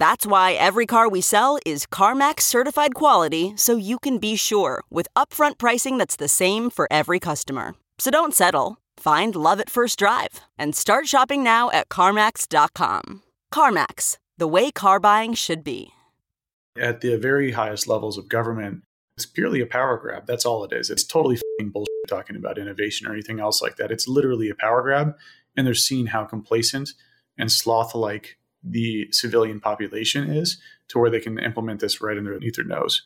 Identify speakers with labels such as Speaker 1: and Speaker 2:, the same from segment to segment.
Speaker 1: That's why every car we sell is CarMax certified quality so you can be sure with upfront pricing that's the same for every customer. So don't settle. Find love at first drive and start shopping now at CarMax.com. CarMax, the way car buying should be.
Speaker 2: At the very highest levels of government, it's purely a power grab. That's all it is. It's totally bullshit talking about innovation or anything else like that. It's literally a power grab, and they're seeing how complacent and sloth like the civilian population is to where they can implement this right underneath their nose.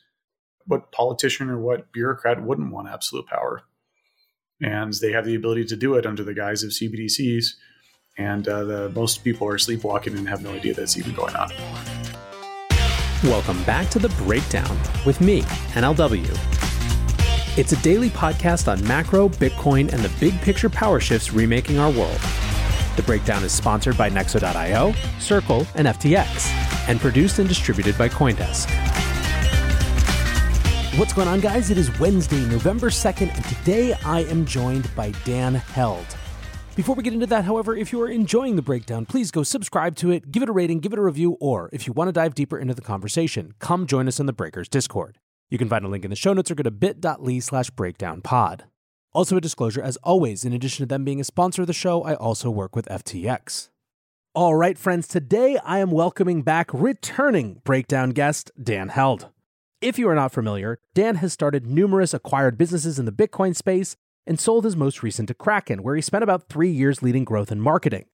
Speaker 2: What politician or what bureaucrat wouldn't want absolute power? And they have the ability to do it under the guise of CBDCs. And uh, the, most people are sleepwalking and have no idea that's even going on.
Speaker 3: Welcome back to The Breakdown with me, NLW. It's a daily podcast on macro, Bitcoin, and the big picture power shifts remaking our world. The breakdown is sponsored by Nexo.io, Circle, and FTX, and produced and distributed by Coindesk. What's going on, guys? It is Wednesday, November 2nd, and today I am joined by Dan Held. Before we get into that, however, if you are enjoying the breakdown, please go subscribe to it, give it a rating, give it a review, or if you want to dive deeper into the conversation, come join us in the Breakers Discord. You can find a link in the show notes or go to bit.ly slash breakdownpod. Also, a disclosure as always, in addition to them being a sponsor of the show, I also work with FTX. All right, friends, today I am welcoming back returning breakdown guest Dan Held. If you are not familiar, Dan has started numerous acquired businesses in the Bitcoin space and sold his most recent to Kraken, where he spent about three years leading growth and marketing.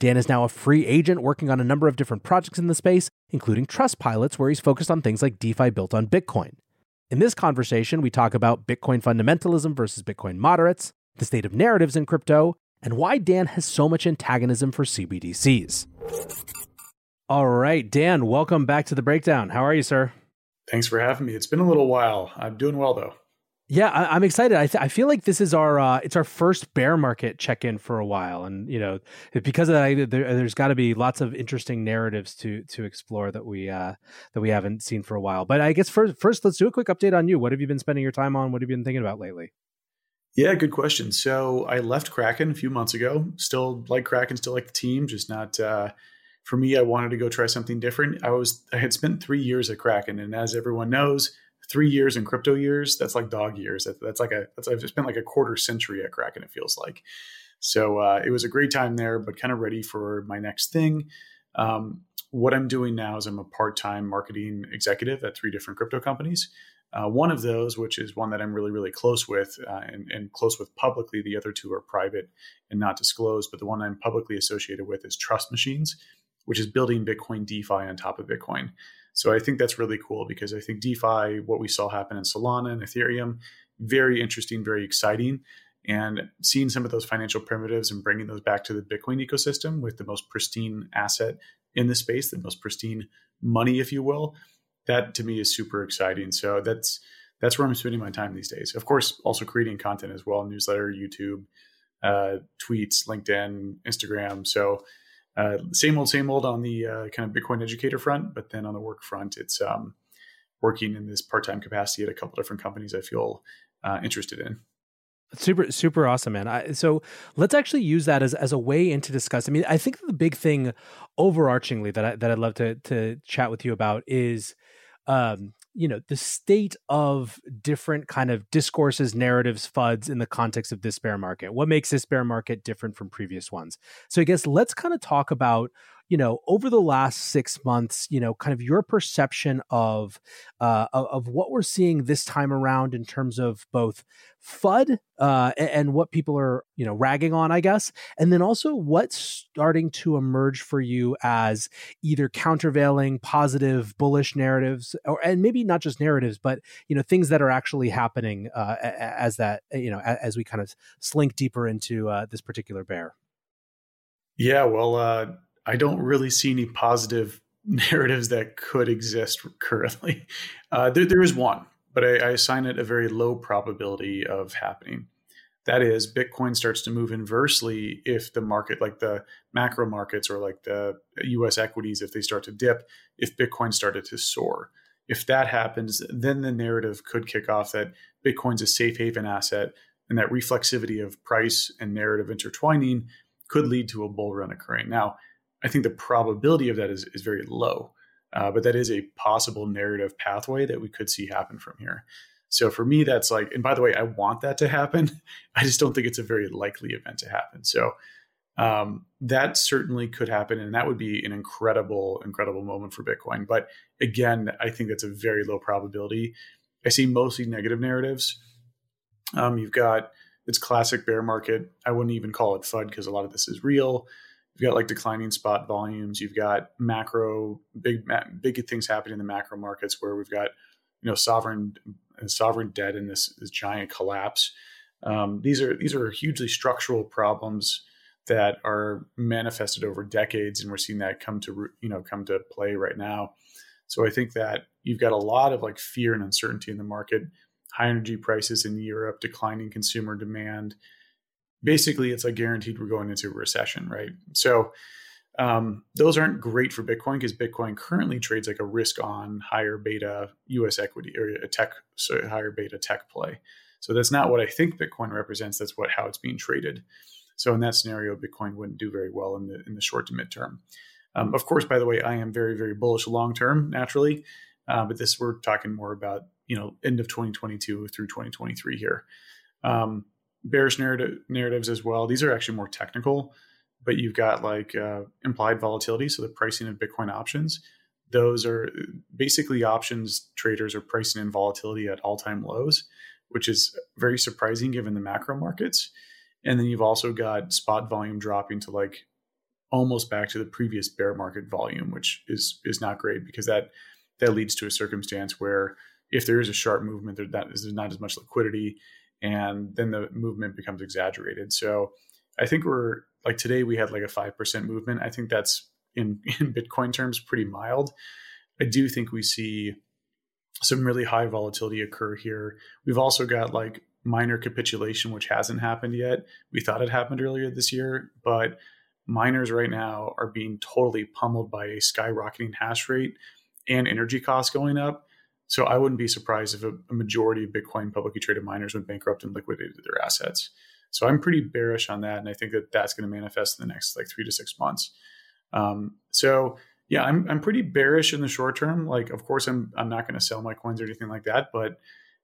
Speaker 3: Dan is now a free agent working on a number of different projects in the space, including Trust Pilots, where he's focused on things like DeFi built on Bitcoin. In this conversation, we talk about Bitcoin fundamentalism versus Bitcoin moderates, the state of narratives in crypto, and why Dan has so much antagonism for CBDCs. All right, Dan, welcome back to the breakdown. How are you, sir?
Speaker 2: Thanks for having me. It's been a little while. I'm doing well, though.
Speaker 3: Yeah, I, am excited. I, th- I feel like this is our uh, it's our first bear market check in for a while, and you know because of that, there, has got to be lots of interesting narratives to to explore that we uh, that we haven't seen for a while. But I guess first first let's do a quick update on you. What have you been spending your time on? What have you been thinking about lately?
Speaker 2: Yeah, good question. So I left Kraken a few months ago. Still like Kraken, still like the team, just not. Uh, for me, I wanted to go try something different. I was I had spent three years at Kraken, and as everyone knows three years in crypto years, that's like dog years. That, that's like a that's I've spent like a quarter century at Kraken. It feels like. So uh, it was a great time there, but kind of ready for my next thing. Um, what I'm doing now is I'm a part-time marketing executive at three different crypto companies. Uh, one of those, which is one that I'm really, really close with uh, and, and, close with publicly, the other two are private and not disclosed. But the one I'm publicly associated with is Trust Machines, which is building Bitcoin DeFi on top of Bitcoin. So I think that's really cool because I think DeFi, what we saw happen in Solana and Ethereum, very interesting, very exciting. And seeing some of those financial primitives and bringing those back to the Bitcoin ecosystem with the most pristine asset in the space, the most pristine money, if you will, that to me is super exciting. So that's that's where I'm spending my time these days. Of course, also creating content as well, newsletter, YouTube, uh, tweets, LinkedIn, Instagram. So uh, same old, same old on the uh, kind of Bitcoin educator front, but then on the work front, it's um, working in this part-time capacity at a couple different companies. I feel uh, interested in.
Speaker 3: Super, super awesome, man. I, so let's actually use that as, as a way into discuss. I mean, I think the big thing overarchingly that I, that I'd love to to chat with you about is um, you know the state of different kind of discourses narratives fuds in the context of this bear market? What makes this bear market different from previous ones? So i guess let's kind of talk about you know, over the last six months, you know, kind of your perception of uh, of, what we're seeing this time around in terms of both FUD uh, and what people are, you know, ragging on, I guess, and then also what's starting to emerge for you as either countervailing, positive, bullish narratives, or and maybe not just narratives, but you know, things that are actually happening uh, as that, you know, as we kind of slink deeper into uh, this particular bear.
Speaker 2: Yeah, well, uh, I don't really see any positive narratives that could exist currently. Uh, there, there is one, but I, I assign it a very low probability of happening. That is, Bitcoin starts to move inversely if the market, like the macro markets or like the US equities, if they start to dip, if Bitcoin started to soar. If that happens, then the narrative could kick off that Bitcoin's a safe haven asset and that reflexivity of price and narrative intertwining could lead to a bull run occurring. Now, I think the probability of that is, is very low, uh, but that is a possible narrative pathway that we could see happen from here. So for me, that's like, and by the way, I want that to happen. I just don't think it's a very likely event to happen. So um, that certainly could happen, and that would be an incredible, incredible moment for Bitcoin. But again, I think that's a very low probability. I see mostly negative narratives. Um, you've got it's classic bear market. I wouldn't even call it FUD because a lot of this is real. You've got like declining spot volumes. You've got macro big big things happening in the macro markets where we've got you know sovereign sovereign debt in this, this giant collapse. Um, these are these are hugely structural problems that are manifested over decades, and we're seeing that come to you know come to play right now. So I think that you've got a lot of like fear and uncertainty in the market high energy prices in Europe, declining consumer demand. Basically, it's like guaranteed we're going into a recession, right? So um, those aren't great for Bitcoin because Bitcoin currently trades like a risk on higher beta US equity or a tech, so higher beta tech play. So that's not what I think Bitcoin represents. That's what how it's being traded. So in that scenario, Bitcoin wouldn't do very well in the in the short to midterm. Um, of course, by the way, I am very very bullish long term naturally, uh, but this we're talking more about you know end of 2022 through 2023 here. Um, bearish narrative, narratives as well. These are actually more technical, but you've got like uh, implied volatility, so the pricing of Bitcoin options. Those are basically options traders are pricing in volatility at all time lows, which is very surprising given the macro markets. And then you've also got spot volume dropping to like almost back to the previous bear market volume, which is is not great because that that leads to a circumstance where if there is a sharp movement, there, that is, there's not as much liquidity, and then the movement becomes exaggerated. So I think we're like today we had like a five percent movement. I think that's in, in Bitcoin terms pretty mild. I do think we see some really high volatility occur here. We've also got like miner capitulation, which hasn't happened yet. We thought it happened earlier this year, but miners right now are being totally pummeled by a skyrocketing hash rate and energy costs going up. So I wouldn't be surprised if a, a, majority of Bitcoin publicly traded miners went bankrupt and liquidated their assets. So I'm pretty bearish on that, and I think that that's going to manifest in the next like three to six months. Um, so yeah, I'm I'm pretty bearish in the short term. Like, of course, I'm I'm not going to sell my coins or anything like that, but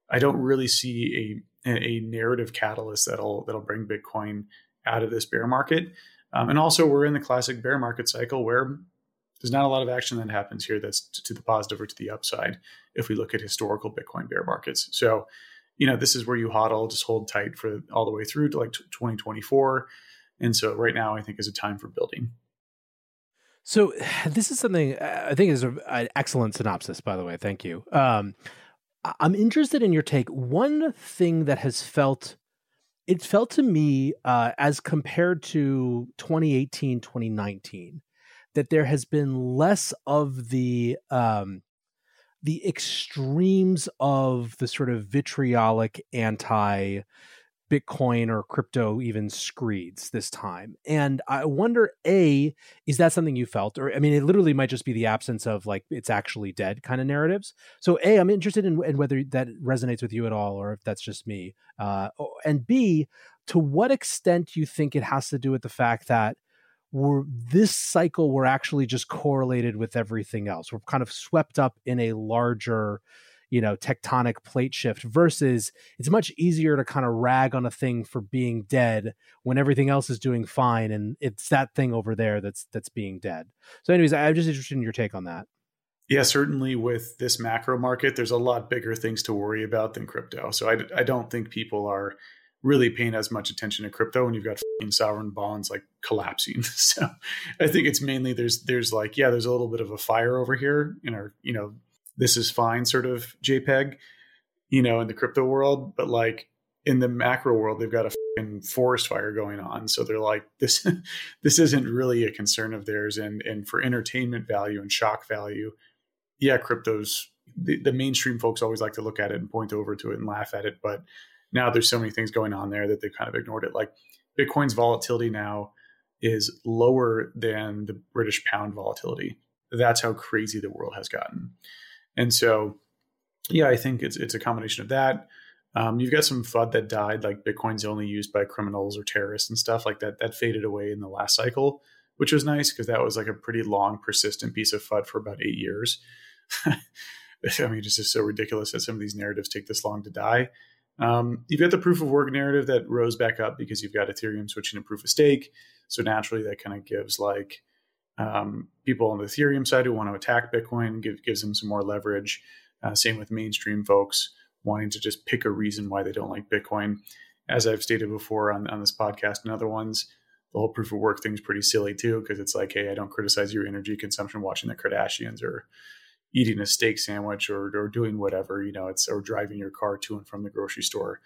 Speaker 2: I don't really see a a narrative catalyst that'll that'll bring Bitcoin out of this bear market. Um, and also, we're in the classic bear market cycle where there's not a lot of action that happens here that's to the positive or to the upside if we look at historical Bitcoin bear markets. So, you know, this is where you hodl, just hold tight for all the way through to like 2024. And so, right now, I think is a time for building.
Speaker 3: So, this is something I think is an excellent synopsis, by the way. Thank you. Um, I'm interested in your take. One thing that has felt it felt to me uh, as compared to 2018 2019 that there has been less of the um, the extremes of the sort of vitriolic anti Bitcoin or crypto even screeds this time. And I wonder, A, is that something you felt? Or, I mean, it literally might just be the absence of like it's actually dead kind of narratives. So, A, I'm interested in, in whether that resonates with you at all or if that's just me. Uh, and B, to what extent you think it has to do with the fact that we're this cycle we're actually just correlated with everything else. We're kind of swept up in a larger you know tectonic plate shift versus it's much easier to kind of rag on a thing for being dead when everything else is doing fine and it's that thing over there that's that's being dead. So anyways i'm just interested in your take on that.
Speaker 2: Yeah certainly with this macro market there's a lot bigger things to worry about than crypto. So i, I don't think people are really paying as much attention to crypto when you've got sovereign bonds like collapsing. So I think it's mainly there's there's like yeah there's a little bit of a fire over here in our you know this is fine sort of JPEG, you know, in the crypto world, but like in the macro world, they've got a forest fire going on. So they're like, this, this isn't really a concern of theirs. And and for entertainment value and shock value, yeah, crypto's the, the mainstream folks always like to look at it and point over to it and laugh at it. But now there's so many things going on there that they've kind of ignored it. Like Bitcoin's volatility now is lower than the British pound volatility. That's how crazy the world has gotten. And so, yeah, I think it's it's a combination of that. Um, you've got some FUD that died, like Bitcoin's only used by criminals or terrorists and stuff like that. That faded away in the last cycle, which was nice because that was like a pretty long, persistent piece of FUD for about eight years. I mean, it's just so ridiculous that some of these narratives take this long to die. Um, you've got the proof of work narrative that rose back up because you've got Ethereum switching to proof of stake. So naturally, that kind of gives like um, people on the Ethereum side who want to attack Bitcoin, give, gives them some more leverage. Uh, same with mainstream folks wanting to just pick a reason why they don't like Bitcoin. As I've stated before on, on this podcast and other ones, the whole proof of work thing is pretty silly too, because it's like, hey, I don't criticize your energy consumption watching the Kardashians or eating a steak sandwich or, or doing whatever, you know, it's or driving your car to and from the grocery store.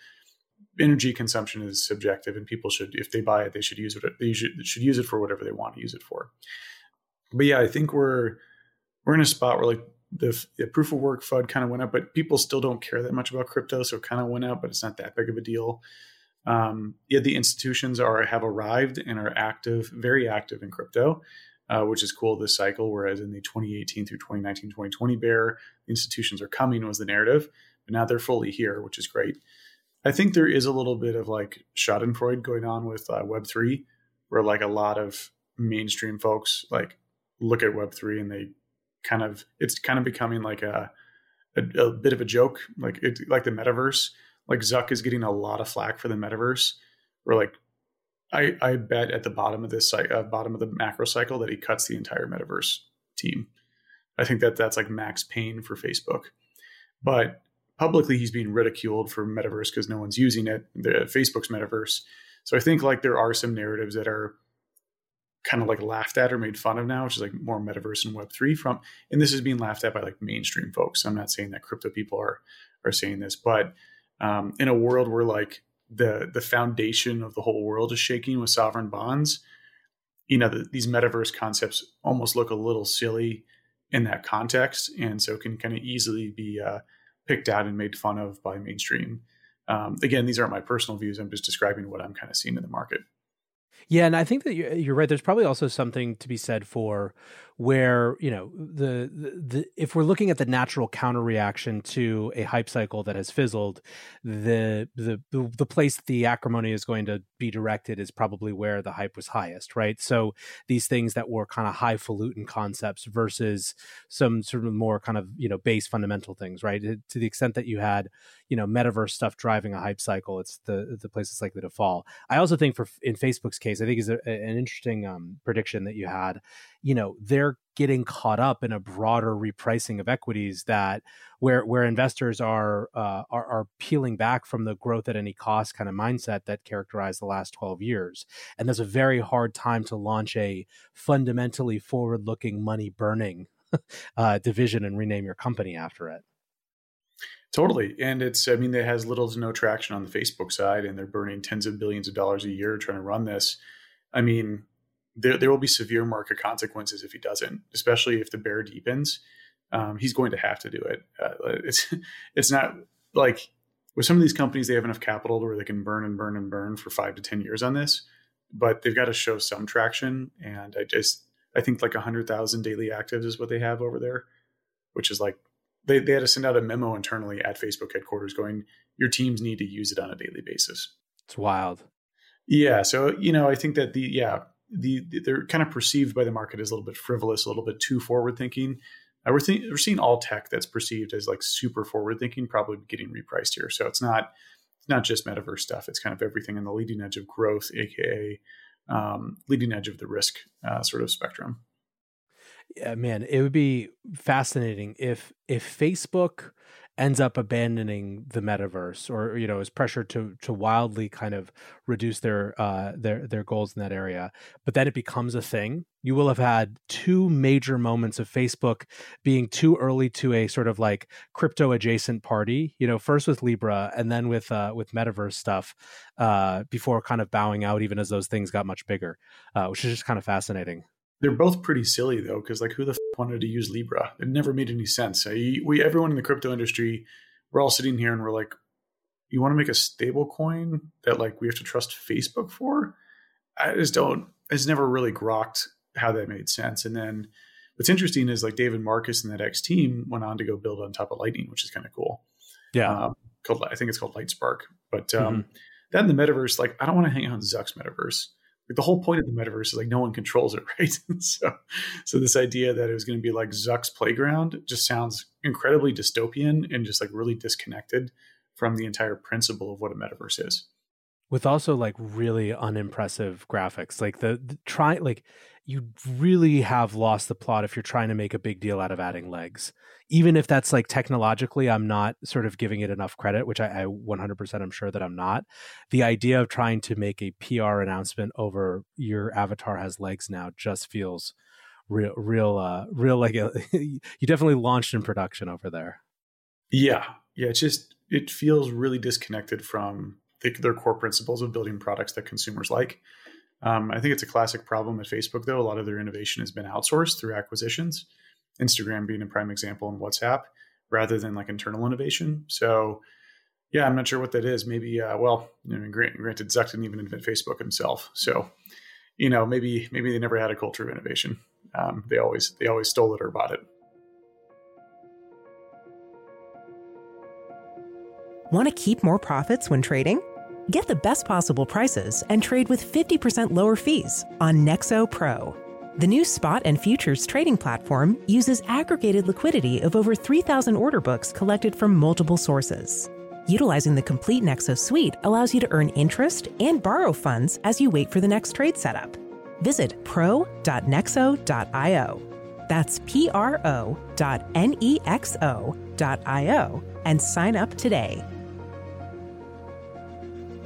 Speaker 2: Energy consumption is subjective, and people should, if they buy it, they should use it. They should, should use it for whatever they want to use it for but yeah, I think we're we're in a spot where like the, the proof of work FUD kind of went up, but people still don't care that much about crypto, so it kind of went up, but it's not that big of a deal. Um, yeah, the institutions are have arrived and are active, very active in crypto, uh, which is cool this cycle. Whereas in the 2018 through 2019, 2020 bear, institutions are coming was the narrative, but now they're fully here, which is great. I think there is a little bit of like Schadenfreude going on with uh, Web three, where like a lot of mainstream folks like look at Web three and they kind of it's kind of becoming like a a, a bit of a joke, like it, like the metaverse. Like Zuck is getting a lot of flack for the metaverse. Where like I I bet at the bottom of this uh, bottom of the macro cycle that he cuts the entire metaverse team. I think that that's like max pain for Facebook. But publicly, he's being ridiculed for metaverse because no one's using it. The Facebook's metaverse. So I think like there are some narratives that are kind of like laughed at or made fun of now, which is like more metaverse and web three from and this is being laughed at by like mainstream folks. I'm not saying that crypto people are are saying this, but um, in a world where like the the foundation of the whole world is shaking with sovereign bonds, you know, the, these metaverse concepts almost look a little silly in that context, and so can kind of easily be uh, picked out and made fun of by mainstream. Um, again, these aren't my personal views. I'm just describing what I'm kind of seeing in the market.
Speaker 3: Yeah, and I think that you're right. There's probably also something to be said for where you know the, the, the if we're looking at the natural counter reaction to a hype cycle that has fizzled, the the the place the acrimony is going to be directed is probably where the hype was highest, right? So these things that were kind of highfalutin concepts versus some sort of more kind of you know base fundamental things, right? To the extent that you had you know metaverse stuff driving a hype cycle, it's the the place that's likely to fall. I also think for in Facebook's case, I think is an interesting um, prediction that you had you know they're getting caught up in a broader repricing of equities that where where investors are uh, are, are peeling back from the growth at any cost kind of mindset that characterized the last 12 years and there's a very hard time to launch a fundamentally forward looking money burning uh, division and rename your company after it
Speaker 2: Totally. And it's, I mean, it has little to no traction on the Facebook side, and they're burning tens of billions of dollars a year trying to run this. I mean, there, there will be severe market consequences if he doesn't, especially if the bear deepens. Um, he's going to have to do it. Uh, it's it's not like with some of these companies they have enough capital where they can burn and burn and burn for five to ten years on this, but they've got to show some traction. And I just I think like hundred thousand daily actives is what they have over there, which is like they they had to send out a memo internally at Facebook headquarters going, your teams need to use it on a daily basis.
Speaker 3: It's wild.
Speaker 2: Yeah, so you know I think that the yeah the they're kind of perceived by the market as a little bit frivolous, a little bit too forward thinking. Uh, we're, th- we're seeing all tech that's perceived as like super forward thinking probably getting repriced here. So it's not it's not just metaverse stuff. It's kind of everything in the leading edge of growth, aka um, leading edge of the risk uh, sort of spectrum.
Speaker 3: Yeah, man, it would be fascinating if if Facebook ends up abandoning the metaverse or you know is pressured to to wildly kind of reduce their uh their their goals in that area. But then it becomes a thing. You will have had two major moments of facebook being too early to a sort of like crypto adjacent party you know first with libra and then with uh with metaverse stuff uh before kind of bowing out even as those things got much bigger uh which is just kind of fascinating
Speaker 2: they're both pretty silly though, because like who the f- wanted to use Libra? It never made any sense. we everyone in the crypto industry, we're all sitting here and we're like, you want to make a stable coin that like we have to trust Facebook for? I just don't. It's never really grokked how that made sense. And then what's interesting is like David Marcus and that X team went on to go build on top of Lightning, which is kind of cool.
Speaker 3: Yeah,
Speaker 2: um, called I think it's called Lightspark. But um, mm-hmm. then the metaverse, like I don't want to hang out in Zuck's metaverse like the whole point of the metaverse is like no one controls it, right? so, so this idea that it was going to be like Zuck's playground just sounds incredibly dystopian and just like really disconnected from the entire principle of what a metaverse is.
Speaker 3: With also like really unimpressive graphics, like the, the try, like you really have lost the plot if you're trying to make a big deal out of adding legs. Even if that's like technologically, I'm not sort of giving it enough credit, which I, I 100% I'm sure that I'm not. The idea of trying to make a PR announcement over your avatar has legs now just feels real, real, uh, real like a, you definitely launched in production over there.
Speaker 2: Yeah. Yeah. It's just, it feels really disconnected from the, their core principles of building products that consumers like. Um, I think it's a classic problem at Facebook, though. A lot of their innovation has been outsourced through acquisitions, Instagram being a prime example, and WhatsApp, rather than like internal innovation. So, yeah, I'm not sure what that is. Maybe, uh, well, I mean, granted, Zuck didn't even invent Facebook himself, so you know, maybe maybe they never had a culture of innovation. Um, they always they always stole it or bought it.
Speaker 4: Want to keep more profits when trading? Get the best possible prices and trade with 50% lower fees on Nexo Pro. The new spot and futures trading platform uses aggregated liquidity of over 3,000 order books collected from multiple sources. Utilizing the complete Nexo suite allows you to earn interest and borrow funds as you wait for the next trade setup. Visit pro.nexo.io. That's P R O dot N E X O dot I O and sign up today.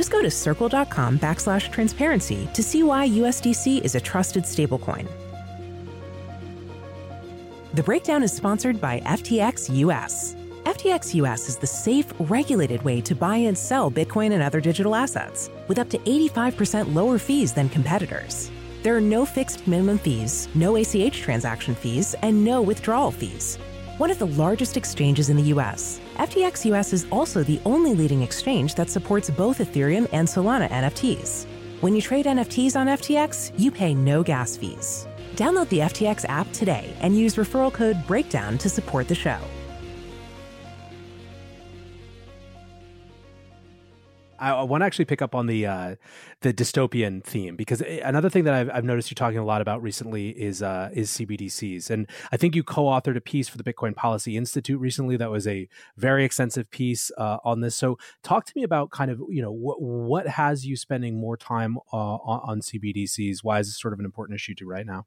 Speaker 4: Just go to circle.com backslash transparency to see why USDC is a trusted stablecoin. The breakdown is sponsored by FTX US. FTX US is the safe, regulated way to buy and sell Bitcoin and other digital assets with up to 85% lower fees than competitors. There are no fixed minimum fees, no ACH transaction fees, and no withdrawal fees one of the largest exchanges in the US. FTX US is also the only leading exchange that supports both Ethereum and Solana NFTs. When you trade NFTs on FTX, you pay no gas fees. Download the FTX app today and use referral code BREAKDOWN to support the show.
Speaker 3: I want to actually pick up on the uh, the dystopian theme because eh, another thing that I've, I've, noticed you're talking a lot about recently is uh, is CBDCs, and I think you co-authored a piece for the Bitcoin Policy Institute recently that was a very extensive piece uh, on this. So, talk to me about kind of you know what what has you spending more time uh, on, on CBDCs? Why is this sort of an important issue to right now?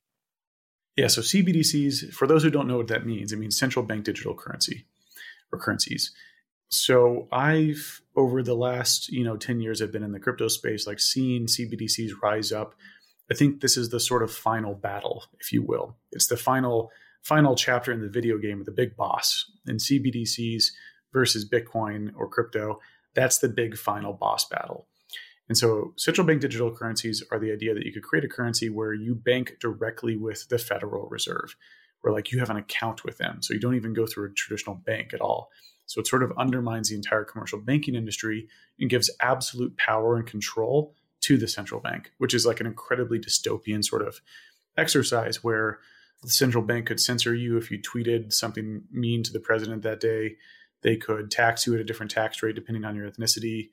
Speaker 2: Yeah, so CBDCs, for those who don't know what that means, it means central bank digital currency or currencies so I've over the last you know 10 years I've been in the crypto space like seeing CBDCs rise up. I think this is the sort of final battle, if you will. It's the final final chapter in the video game of the big boss in CBDCs versus Bitcoin or crypto. That's the big final boss battle. And so central bank digital currencies are the idea that you could create a currency where you bank directly with the Federal Reserve where like you have an account with them. So you don't even go through a traditional bank at all. So it sort of undermines the entire commercial banking industry and gives absolute power and control to the central bank, which is like an incredibly dystopian sort of exercise where the central bank could censor you if you tweeted something mean to the president that day. They could tax you at a different tax rate depending on your ethnicity.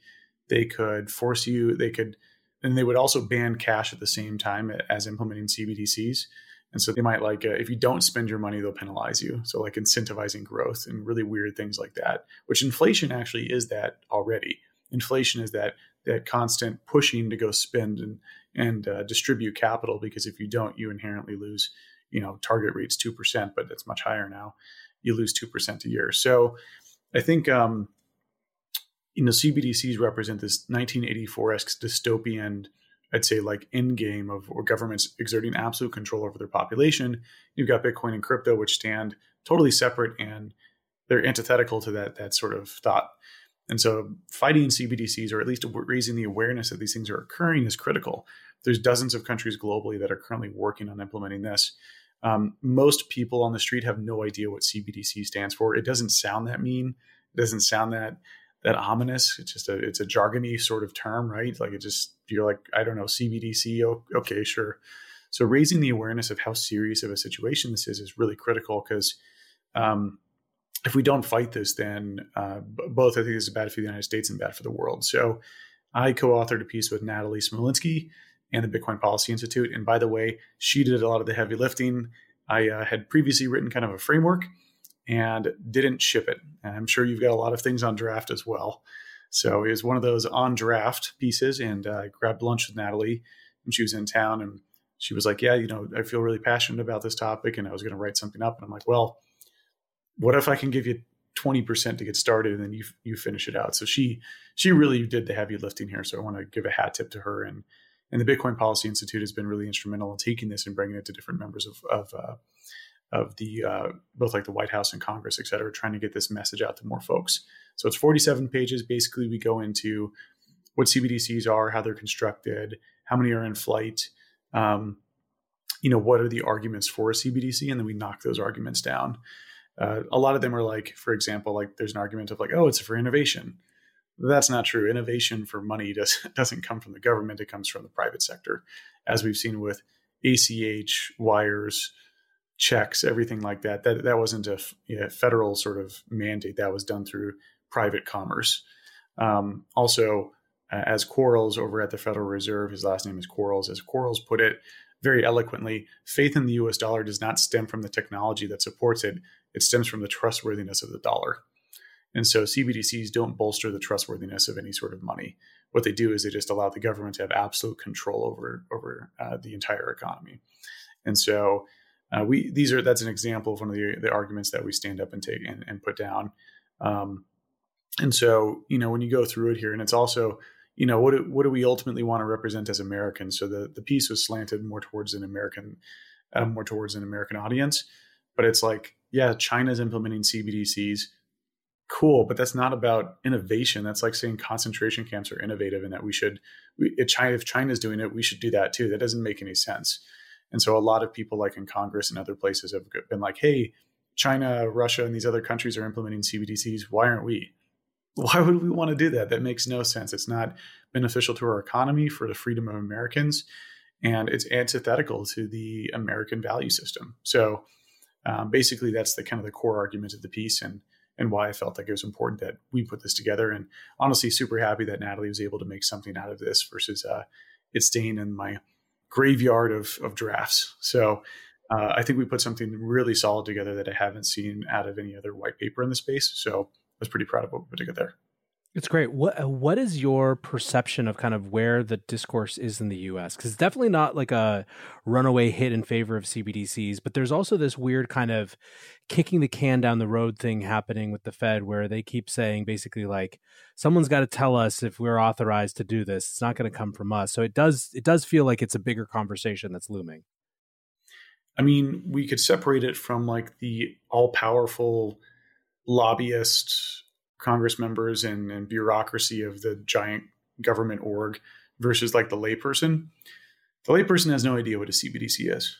Speaker 2: They could force you, they could, and they would also ban cash at the same time as implementing CBDCs. And so they might like, uh, if you don't spend your money, they'll penalize you. So, like incentivizing growth and really weird things like that, which inflation actually is that already. Inflation is that that constant pushing to go spend and and uh, distribute capital because if you don't, you inherently lose. You know, target rate's two percent, but it's much higher now. You lose two percent a year. So, I think um, you know CBDCs represent this 1984 esque dystopian I'd say like end game of or governments exerting absolute control over their population. You've got Bitcoin and crypto, which stand totally separate and they're antithetical to that that sort of thought. And so fighting CBDCs or at least raising the awareness that these things are occurring is critical. There's dozens of countries globally that are currently working on implementing this. Um, most people on the street have no idea what CBDC stands for. It doesn't sound that mean. It doesn't sound that that ominous. It's just a it's a jargony sort of term, right? Like it just you're like I don't know CBDC. okay, sure. So raising the awareness of how serious of a situation this is is really critical because um, if we don't fight this, then uh, both I think this is bad for the United States and bad for the world. So I co-authored a piece with Natalie Smolenski and the Bitcoin Policy Institute. And by the way, she did a lot of the heavy lifting. I uh, had previously written kind of a framework and didn't ship it. And I'm sure you've got a lot of things on draft as well. So it was one of those on draft pieces, and uh, I grabbed lunch with Natalie when she was in town, and she was like, "Yeah, you know, I feel really passionate about this topic, and I was going to write something up." And I'm like, "Well, what if I can give you 20% to get started, and then you you finish it out?" So she she really did the heavy lifting here. So I want to give a hat tip to her, and and the Bitcoin Policy Institute has been really instrumental in taking this and bringing it to different members of of uh, of the uh, both like the White House and Congress, et cetera, trying to get this message out to more folks. So it's 47 pages. Basically, we go into what CBDCs are, how they're constructed, how many are in flight, um, you know, what are the arguments for a CBDC, and then we knock those arguments down. Uh, a lot of them are like, for example, like there's an argument of like, oh, it's for innovation. That's not true. Innovation for money does, doesn't come from the government; it comes from the private sector, as we've seen with ACH, wires, checks, everything like that. That that wasn't a you know, federal sort of mandate. That was done through private commerce. Um, also, uh, as Quarles over at the Federal Reserve, his last name is Quarles. As Quarles put it very eloquently, faith in the U.S. dollar does not stem from the technology that supports it. It stems from the trustworthiness of the dollar. And so CBDCs don't bolster the trustworthiness of any sort of money. What they do is they just allow the government to have absolute control over over uh, the entire economy. And so uh, we these are that's an example of one of the, the arguments that we stand up and take and, and put down. Um, and so you know when you go through it here, and it's also you know what do, what do we ultimately want to represent as Americans? So the the piece was slanted more towards an American, uh, more towards an American audience, but it's like yeah, China's implementing CBDCs. Cool, but that's not about innovation. That's like saying concentration camps are innovative and that we should, we, if, China, if China's doing it, we should do that too. That doesn't make any sense. And so a lot of people, like in Congress and other places, have been like, hey, China, Russia, and these other countries are implementing CBDCs. Why aren't we? Why would we want to do that? That makes no sense. It's not beneficial to our economy, for the freedom of Americans, and it's antithetical to the American value system. So um, basically, that's the kind of the core argument of the piece, and and why I felt like it was important that we put this together. And honestly, super happy that Natalie was able to make something out of this versus uh, it staying in my graveyard of, of drafts. So uh, I think we put something really solid together that I haven't seen out of any other white paper in the space. So I was pretty proud of what we put together.
Speaker 3: It's great. What uh, what is your perception of kind of where the discourse is in the U.S. Because it's definitely not like a runaway hit in favor of CBDCs, but there's also this weird kind of kicking the can down the road thing happening with the Fed, where they keep saying basically like someone's got to tell us if we're authorized to do this. It's not going to come from us. So it does it does feel like it's a bigger conversation that's looming.
Speaker 2: I mean, we could separate it from like the all powerful lobbyist Congress members and, and bureaucracy of the giant government org versus like the layperson. The layperson has no idea what a CBDC is.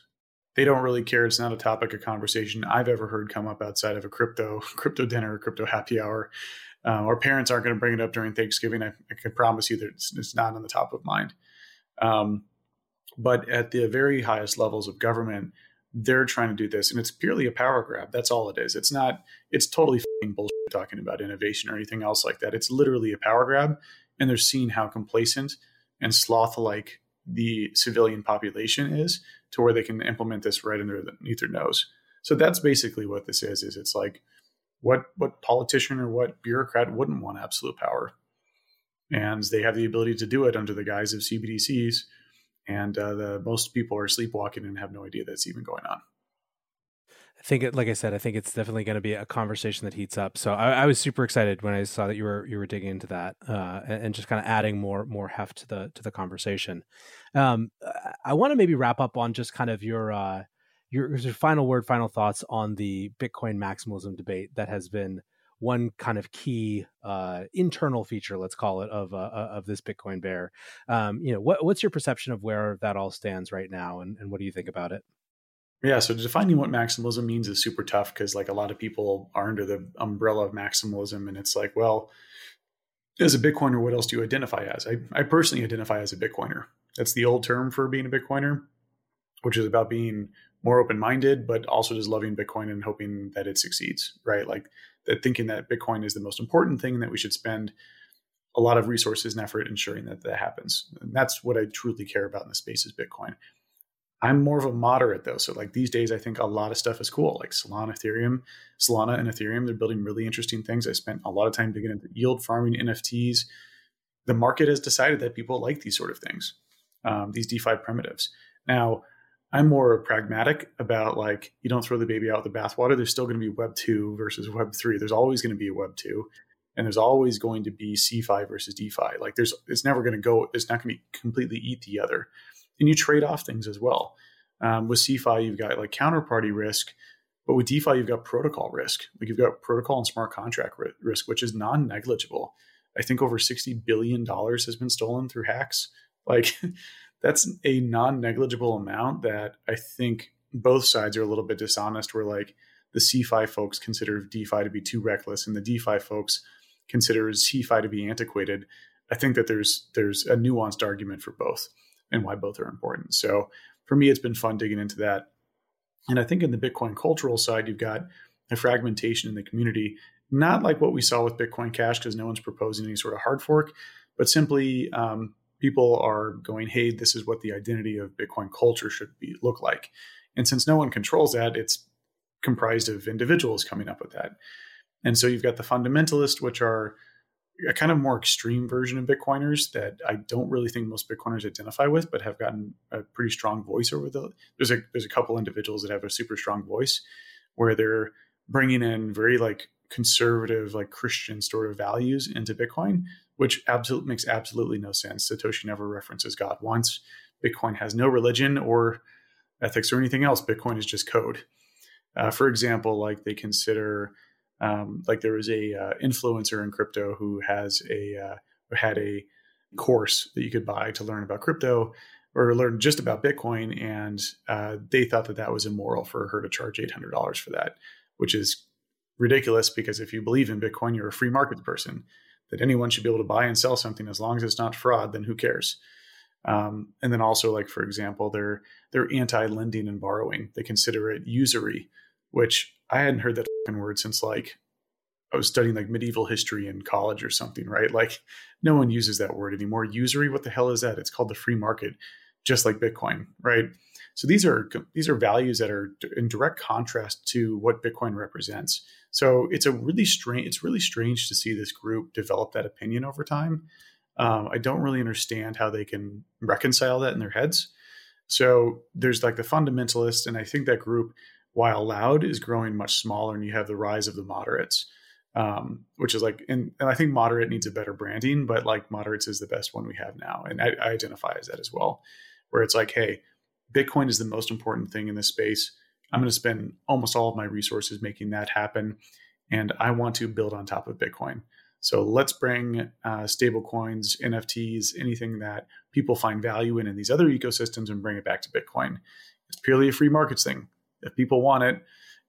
Speaker 2: they don't really care. It's not a topic of conversation I've ever heard come up outside of a crypto crypto dinner, crypto happy hour. Uh, our parents aren't going to bring it up during Thanksgiving. I, I, can promise you that it's, it's, not on the top of mind. Um, but at the very highest levels of government, they're trying to do this, and it's purely a power grab. That's all it is. It's not. It's totally bullshit talking about innovation or anything else like that. It's literally a power grab, and they're seeing how complacent and sloth-like the civilian population is to where they can implement this right underneath their nose. So that's basically what this is. Is it's like what what politician or what bureaucrat wouldn't want absolute power, and they have the ability to do it under the guise of CBDCs, and uh, the most people are sleepwalking and have no idea that's even going on.
Speaker 3: I think, like I said, I think it's definitely going to be a conversation that heats up. So I, I, was super excited when I saw that you were you were digging into that uh, and, just kind of adding more more heft to the to the conversation. Um, I want to maybe wrap up on just kind of your uh, your, your final word, final thoughts on the Bitcoin maximalism debate that has been one kind of key uh, internal feature, let's call it, of uh, uh of this Bitcoin bear. Um, you know, what, what's your perception of where that all stands right now, and, and what do you think about it?
Speaker 2: Yeah, so defining what maximalism means is super tough because like a lot of people are under the umbrella of maximalism, and it's like, well, as a Bitcoiner, what else do you identify as? I, I personally identify as a Bitcoiner. That's the old term for being a Bitcoiner, which is about being more open minded, but also just loving Bitcoin and hoping that it succeeds, right? Like that thinking that Bitcoin is the most important thing and that we should spend a lot of resources and effort ensuring that that happens. And that's what I truly care about in the space is Bitcoin. I'm more of a moderate though. So like these days, I think a lot of stuff is cool, like Solana, Ethereum, Solana and Ethereum. They're building really interesting things. I spent a lot of time digging into yield farming, NFTs. The market has decided that people like these sort of things, um, these DeFi primitives. Now, I'm more pragmatic about like you don't throw the baby out with the bathwater. There's still going to be Web two versus Web three. There's always going to be a Web two, and there's always going to be CeFi versus DeFi. Like there's it's never going to go. It's not going to be completely eat the other and you trade off things as well. Um, with CeFi, you've got like counterparty risk, but with DeFi, you've got protocol risk. Like you've got protocol and smart contract risk, which is non negligible. I think over $60 billion has been stolen through hacks. Like that's a non negligible amount that I think both sides are a little bit dishonest. Where like the CeFi folks consider DeFi to be too reckless and the DeFi folks consider CeFi to be antiquated. I think that there's there's a nuanced argument for both and why both are important. So for me, it's been fun digging into that. And I think in the Bitcoin cultural side, you've got a fragmentation in the community, not like what we saw with Bitcoin Cash, because no one's proposing any sort of hard fork, but simply um, people are going, hey, this is what the identity of Bitcoin culture should be look like. And since no one controls that, it's comprised of individuals coming up with that. And so you've got the fundamentalists, which are a kind of more extreme version of Bitcoiners that I don't really think most Bitcoiners identify with, but have gotten a pretty strong voice over the. There's a there's a couple individuals that have a super strong voice, where they're bringing in very like conservative, like Christian sort of values into Bitcoin, which absolutely makes absolutely no sense. Satoshi never references God once. Bitcoin has no religion or ethics or anything else. Bitcoin is just code. Uh, for example, like they consider um, like there was a uh, influencer in crypto who has a uh, had a course that you could buy to learn about crypto or learn just about Bitcoin, and uh, they thought that that was immoral for her to charge eight hundred dollars for that, which is ridiculous because if you believe in Bitcoin, you're a free market person. That anyone should be able to buy and sell something as long as it's not fraud, then who cares? Um, and then also, like for example, they're they're anti lending and borrowing. They consider it usury, which I hadn't heard that word since like I was studying like medieval history in college or something, right? Like no one uses that word anymore. Usury, what the hell is that? It's called the free market, just like Bitcoin, right? So these are these are values that are in direct contrast to what Bitcoin represents. So it's a really strange it's really strange to see this group develop that opinion over time. Um, I don't really understand how they can reconcile that in their heads. So there's like the fundamentalists, and I think that group while loud is growing much smaller and you have the rise of the moderates um, which is like and, and, i think moderate needs a better branding but like moderates is the best one we have now and I, I identify as that as well where it's like hey bitcoin is the most important thing in this space i'm going to spend almost all of my resources making that happen and i want to build on top of bitcoin so let's bring uh, stable coins nfts anything that people find value in in these other ecosystems and bring it back to bitcoin It's purely a free markets thing. If people want it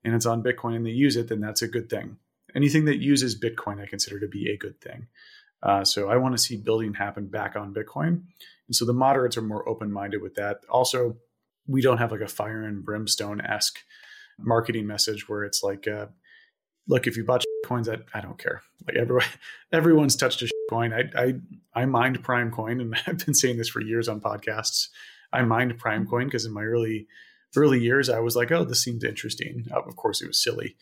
Speaker 2: and it's on Bitcoin and they use it, then that's a good thing. Anything that uses Bitcoin, I consider to be a good thing. Uh, so I want to see building happen back on Bitcoin. And so the moderates are more open minded with that. Also, we don't have like a fire and brimstone esque marketing message where it's like, uh, look, if you bought coins, I, I don't care. Like everyone, everyone's touched a coin. I, I, I mined Prime Coin, and I've been saying this for years on podcasts. I mined Prime Coin because in my early early years, I was like, oh, this seemed interesting. Uh, of course, it was silly,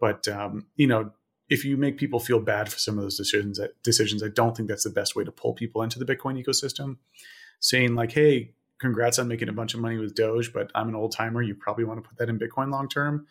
Speaker 2: but um, you know, if you make people feel bad for some of those decisions, decisions, I don't think that's the best way to pull people into the Bitcoin ecosystem. Saying like, hey, congrats on making a bunch of money with Doge, but I'm an old timer. You probably want to put that in Bitcoin long term.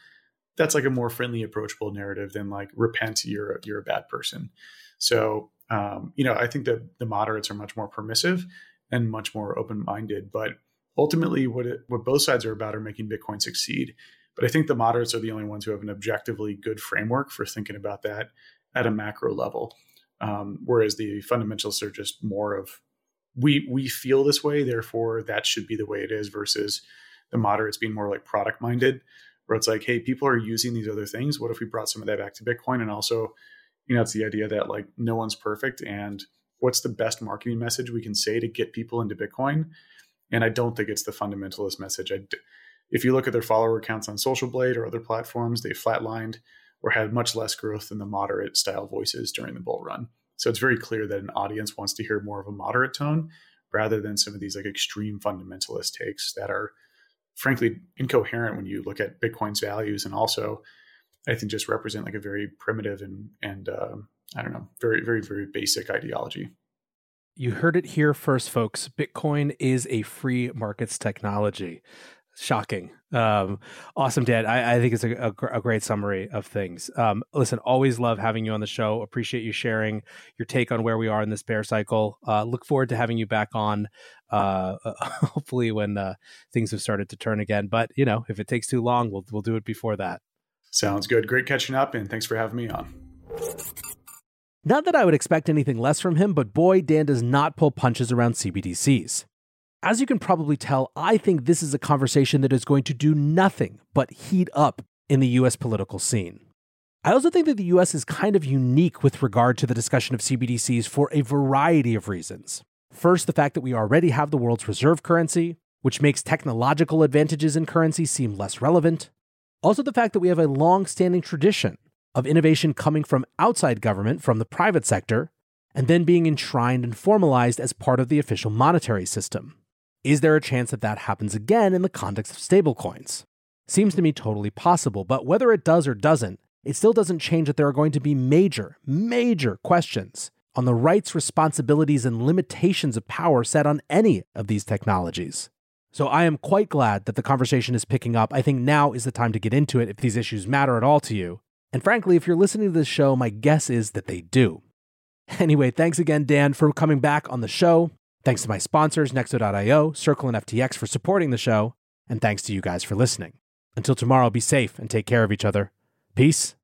Speaker 2: That's like a more friendly, approachable narrative than like repent, you're you're a bad person. So um, you know, I think that the moderates are much more permissive and much more open minded. But ultimately, what it, what both sides are about are making Bitcoin succeed. But I think the moderates are the only ones who have an objectively good framework for thinking about that at a macro level. Um, whereas the fundamentalists are just more of we we feel this way, therefore that should be the way it is. Versus the moderates being more like product minded, where it's like, hey, people are using these other things. What if we brought some of that back to Bitcoin? And also, you know, it's the idea that like no one's perfect, and what's the best marketing message we can say to get people into Bitcoin? And I don't think it's the fundamentalist message. I, if you look at their follower accounts on Social Blade or other platforms, they flatlined or had much less growth than the moderate style voices during the bull run. So it's very clear that an audience wants to hear more of a moderate tone rather than some of these like extreme fundamentalist takes that are frankly incoherent when you look at Bitcoin's values and also I think just represent like a very primitive and and uh, I don't know very very very basic ideology.
Speaker 3: You heard it here first, folks. Bitcoin is a free markets technology shocking. Um, awesome, Dan. I, I, think it's a, a, a, great summary of things. Um, listen, always love having you on the show. Appreciate you sharing your take on where we are in this bear cycle. Uh, look forward to having you back on, uh, hopefully when uh, things have started to turn again. But you know, if it takes too long, we'll we'll do it before that.
Speaker 2: Sounds good. Great catching up, and thanks for having me on.
Speaker 3: Not that I would expect anything less from him, but boy, Dan does not pull punches around CBDCs. As you can probably tell, I think this is a conversation that is going to do nothing but heat up in the US political scene. I also think that the US is kind of unique with regard to the discussion of CBDCs for a variety of reasons. First, the fact that we already have the world's reserve currency, which makes technological advantages in currency seem less relevant. Also, the fact that we have a long standing tradition of innovation coming from outside government, from the private sector, and then being enshrined and formalized as part of the official monetary system. Is there a chance that that happens again in the context of stablecoins? Seems to me totally possible, but whether it does or doesn't, it still doesn't change that there are going to be major, major questions on the rights, responsibilities, and limitations of power set on any of these technologies. So I am quite glad that the conversation is picking up. I think now is the time to get into it if these issues matter at all to you. And frankly, if you're listening to this show, my guess is that they do. Anyway, thanks again, Dan, for coming back on the show. Thanks to my sponsors, Nexo.io, Circle, and FTX for supporting the show. And thanks to you guys for listening. Until tomorrow, be safe and take care of each other. Peace